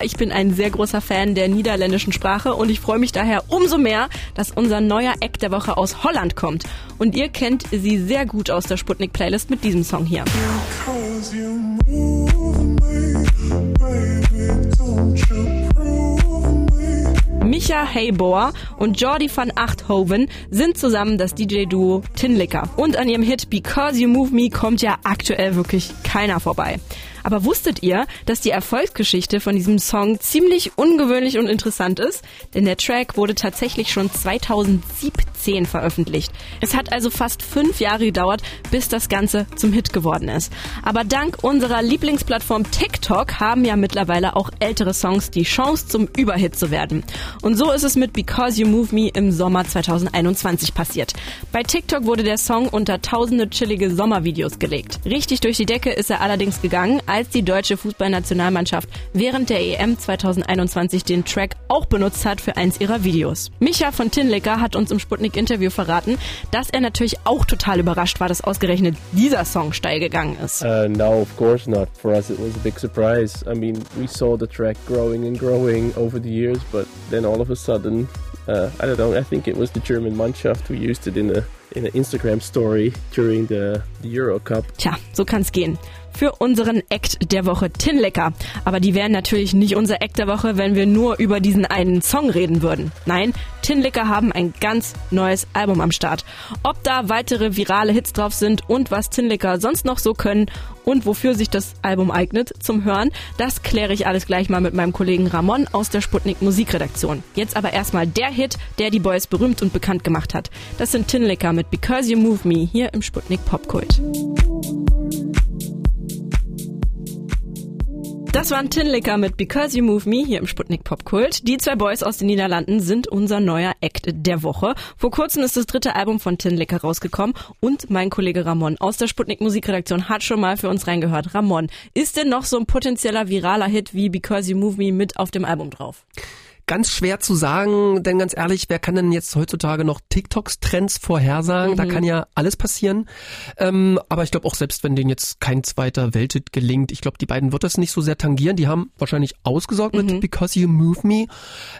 Ich bin ein sehr großer Fan der niederländischen Sprache und ich freue mich daher umso mehr, dass unser neuer Act der Woche aus Holland kommt. Und ihr kennt sie sehr gut aus der Sputnik Playlist mit diesem Song hier. Micha Haybor und Jordi van Achthoven sind zusammen das DJ-Duo Tinlicker. Und an ihrem Hit Because You Move Me kommt ja aktuell wirklich keiner vorbei. Aber wusstet ihr, dass die Erfolgsgeschichte von diesem Song ziemlich ungewöhnlich und interessant ist? Denn der Track wurde tatsächlich schon 2017 veröffentlicht. Es hat also fast fünf Jahre gedauert, bis das Ganze zum Hit geworden ist. Aber dank unserer Lieblingsplattform TikTok haben ja mittlerweile auch ältere Songs die Chance zum Überhit zu werden. Und so ist es mit Because You Move Me im Sommer 2021 passiert. Bei TikTok wurde der Song unter tausende chillige Sommervideos gelegt. Richtig durch die Decke ist er allerdings gegangen, als die deutsche Fußballnationalmannschaft während der EM 2021 den Track auch benutzt hat für eins ihrer Videos. Micha von Tinlicker hat uns im Sputnik-Interview verraten, dass er natürlich auch total überrascht war, dass ausgerechnet dieser Song steil gegangen ist. Uh, no, of course not. For us it was a big surprise. I mean, we saw the track growing and growing over the years, but then all of a sudden, uh, I don't know, I think it was the German Mannschaft who used it in a in an Instagram story during the, the Euro Cup. Tja, so kann's gehen für unseren Act der Woche Tinlecker. Aber die wären natürlich nicht unser Act der Woche, wenn wir nur über diesen einen Song reden würden. Nein, Tinlecker haben ein ganz neues Album am Start. Ob da weitere virale Hits drauf sind und was Tinlecker sonst noch so können und wofür sich das Album eignet zum Hören, das kläre ich alles gleich mal mit meinem Kollegen Ramon aus der Sputnik Musikredaktion. Jetzt aber erstmal der Hit, der die Boys berühmt und bekannt gemacht hat. Das sind Tinlecker mit Because You Move Me hier im Sputnik Popkult. Das waren Tinlicker mit Because You Move Me hier im Sputnik Popkult. Die zwei Boys aus den Niederlanden sind unser neuer Act der Woche. Vor kurzem ist das dritte Album von Tinlicker rausgekommen und mein Kollege Ramon aus der Sputnik Musikredaktion hat schon mal für uns reingehört. Ramon, ist denn noch so ein potenzieller viraler Hit wie Because You Move Me mit auf dem Album drauf? Ganz schwer zu sagen, denn ganz ehrlich, wer kann denn jetzt heutzutage noch TikToks Trends vorhersagen? Mhm. Da kann ja alles passieren. Ähm, aber ich glaube auch selbst, wenn denen jetzt kein zweiter Welthit gelingt, ich glaube, die beiden wird das nicht so sehr tangieren. Die haben wahrscheinlich ausgesorgt mhm. mit Because You Move Me.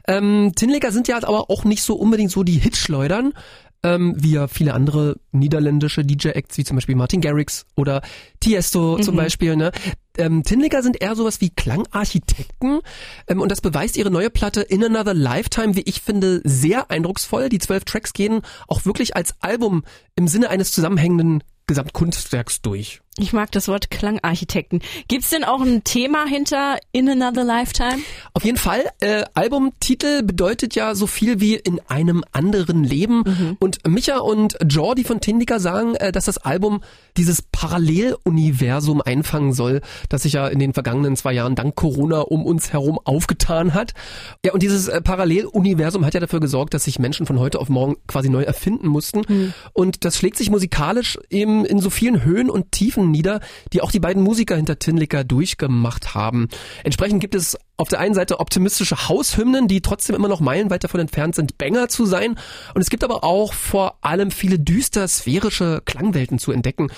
Ähm, Tinleger sind ja aber auch nicht so unbedingt so die Hitschleudern ähm, wie ja viele andere niederländische DJ-Acts, wie zum Beispiel Martin Garrix oder Tiesto mhm. zum Beispiel. Ne? Ähm, Tinlicker sind eher sowas wie Klangarchitekten ähm, und das beweist ihre neue Platte In Another Lifetime, wie ich finde, sehr eindrucksvoll. Die zwölf Tracks gehen auch wirklich als Album im Sinne eines zusammenhängenden Gesamtkunstwerks durch. Ich mag das Wort Klangarchitekten. Gibt's denn auch ein Thema hinter In Another Lifetime? Auf jeden Fall. Äh, Albumtitel bedeutet ja so viel wie in einem anderen Leben. Mhm. Und Micha und Jordi von Tindiker sagen, äh, dass das Album dieses Paralleluniversum einfangen soll, das sich ja in den vergangenen zwei Jahren dank Corona um uns herum aufgetan hat. Ja, und dieses äh, Paralleluniversum hat ja dafür gesorgt, dass sich Menschen von heute auf morgen quasi neu erfinden mussten. Mhm. Und das schlägt sich musikalisch eben in so vielen Höhen und Tiefen nieder, die auch die beiden Musiker hinter Tinlicker durchgemacht haben. Entsprechend gibt es auf der einen Seite optimistische Haushymnen, die trotzdem immer noch meilenweit davon entfernt sind, Banger zu sein. Und es gibt aber auch vor allem viele düster sphärische Klangwelten zu entdecken.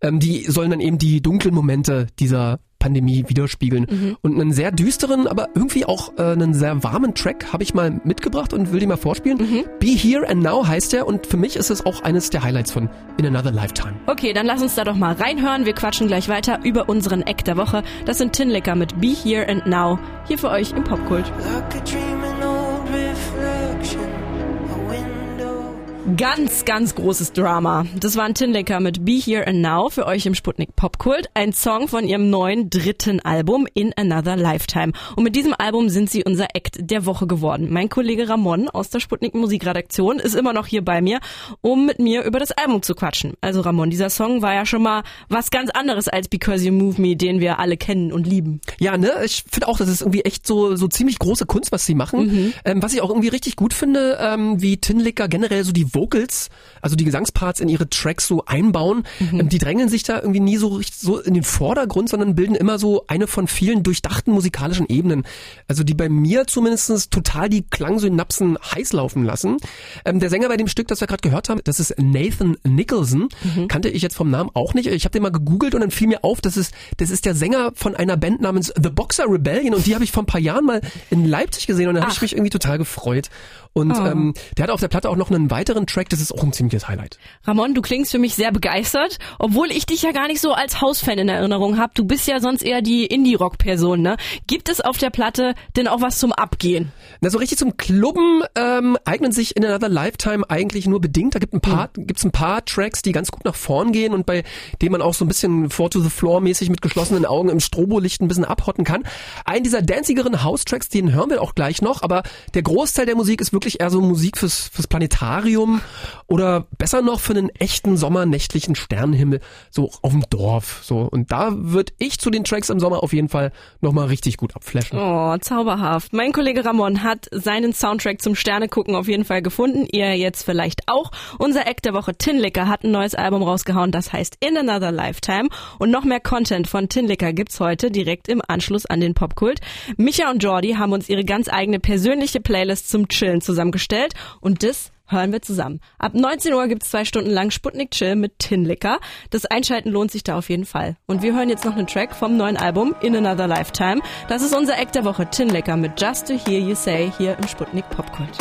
Ähm, die sollen dann eben die dunklen Momente dieser Pandemie widerspiegeln. Mhm. Und einen sehr düsteren, aber irgendwie auch äh, einen sehr warmen Track habe ich mal mitgebracht und will dir mal vorspielen. Mhm. Be Here and Now heißt er und für mich ist es auch eines der Highlights von In Another Lifetime. Okay, dann lass uns da doch mal reinhören. Wir quatschen gleich weiter über unseren Eck der Woche. Das sind Tinlicker mit Be Here and Now hier für euch im Popkult. Like Ganz, ganz großes Drama. Das war ein Tinlecker mit Be Here and Now für euch im Sputnik Popkult. Ein Song von ihrem neuen dritten Album In Another Lifetime. Und mit diesem Album sind sie unser Act der Woche geworden. Mein Kollege Ramon aus der Sputnik Musikredaktion ist immer noch hier bei mir, um mit mir über das Album zu quatschen. Also Ramon, dieser Song war ja schon mal was ganz anderes als Because You Move Me, den wir alle kennen und lieben. Ja, ne? Ich finde auch, das ist irgendwie echt so, so ziemlich große Kunst, was sie machen. Mhm. Ähm, was ich auch irgendwie richtig gut finde, ähm, wie Tinlicker generell so die Vocals, also die Gesangsparts in ihre Tracks so einbauen. Mhm. Ähm, die drängeln sich da irgendwie nie so richtig so in den Vordergrund, sondern bilden immer so eine von vielen durchdachten musikalischen Ebenen. Also die bei mir zumindest total die Klangsynapsen heiß laufen lassen. Ähm, der Sänger bei dem Stück, das wir gerade gehört haben, das ist Nathan Nicholson. Mhm. Kannte ich jetzt vom Namen auch nicht. Ich habe den mal gegoogelt und dann fiel mir auf, das ist, das ist der Sänger von einer Band namens The Boxer Rebellion und die habe ich vor ein paar Jahren mal in Leipzig gesehen und da habe ich mich irgendwie total gefreut. Und oh. ähm, der hat auf der Platte auch noch einen weiteren Track, das ist auch ein ziemliches Highlight. Ramon, du klingst für mich sehr begeistert, obwohl ich dich ja gar nicht so als Hausfan in Erinnerung habe. Du bist ja sonst eher die Indie-Rock-Person, ne? Gibt es auf der Platte denn auch was zum Abgehen? Na, so richtig zum Klubben ähm, eignen sich in Another Lifetime eigentlich nur bedingt. Da gibt ein paar, mhm. gibt's ein paar Tracks, die ganz gut nach vorn gehen und bei denen man auch so ein bisschen Four to the Floor mäßig mit geschlossenen Augen im Strobolicht ein bisschen abhotten kann. Einen dieser danzigeren House-Tracks, den hören wir auch gleich noch, aber der Großteil der Musik ist wirklich eher so Musik fürs, fürs Planetarium oder besser noch für einen echten sommernächtlichen Sternenhimmel, so auf dem Dorf. So. Und da würde ich zu den Tracks im Sommer auf jeden Fall nochmal richtig gut abflashen. Oh, zauberhaft. Mein Kollege Ramon hat seinen Soundtrack zum Sternegucken auf jeden Fall gefunden. Ihr jetzt vielleicht auch. Unser Eck der Woche Tinlicker hat ein neues Album rausgehauen, das heißt In Another Lifetime. Und noch mehr Content von Tinlicker gibt's heute direkt im Anschluss an den Popkult. Micha und Jordi haben uns ihre ganz eigene persönliche Playlist zum Chillen zusammengestellt und das hören wir zusammen. Ab 19 Uhr gibt's zwei Stunden lang Sputnik Chill mit Tinlicker. Das Einschalten lohnt sich da auf jeden Fall. Und wir hören jetzt noch einen Track vom neuen Album In Another Lifetime. Das ist unser Eck der Woche, Tinlicker mit Just to Hear You Say hier im Sputnik Popkult.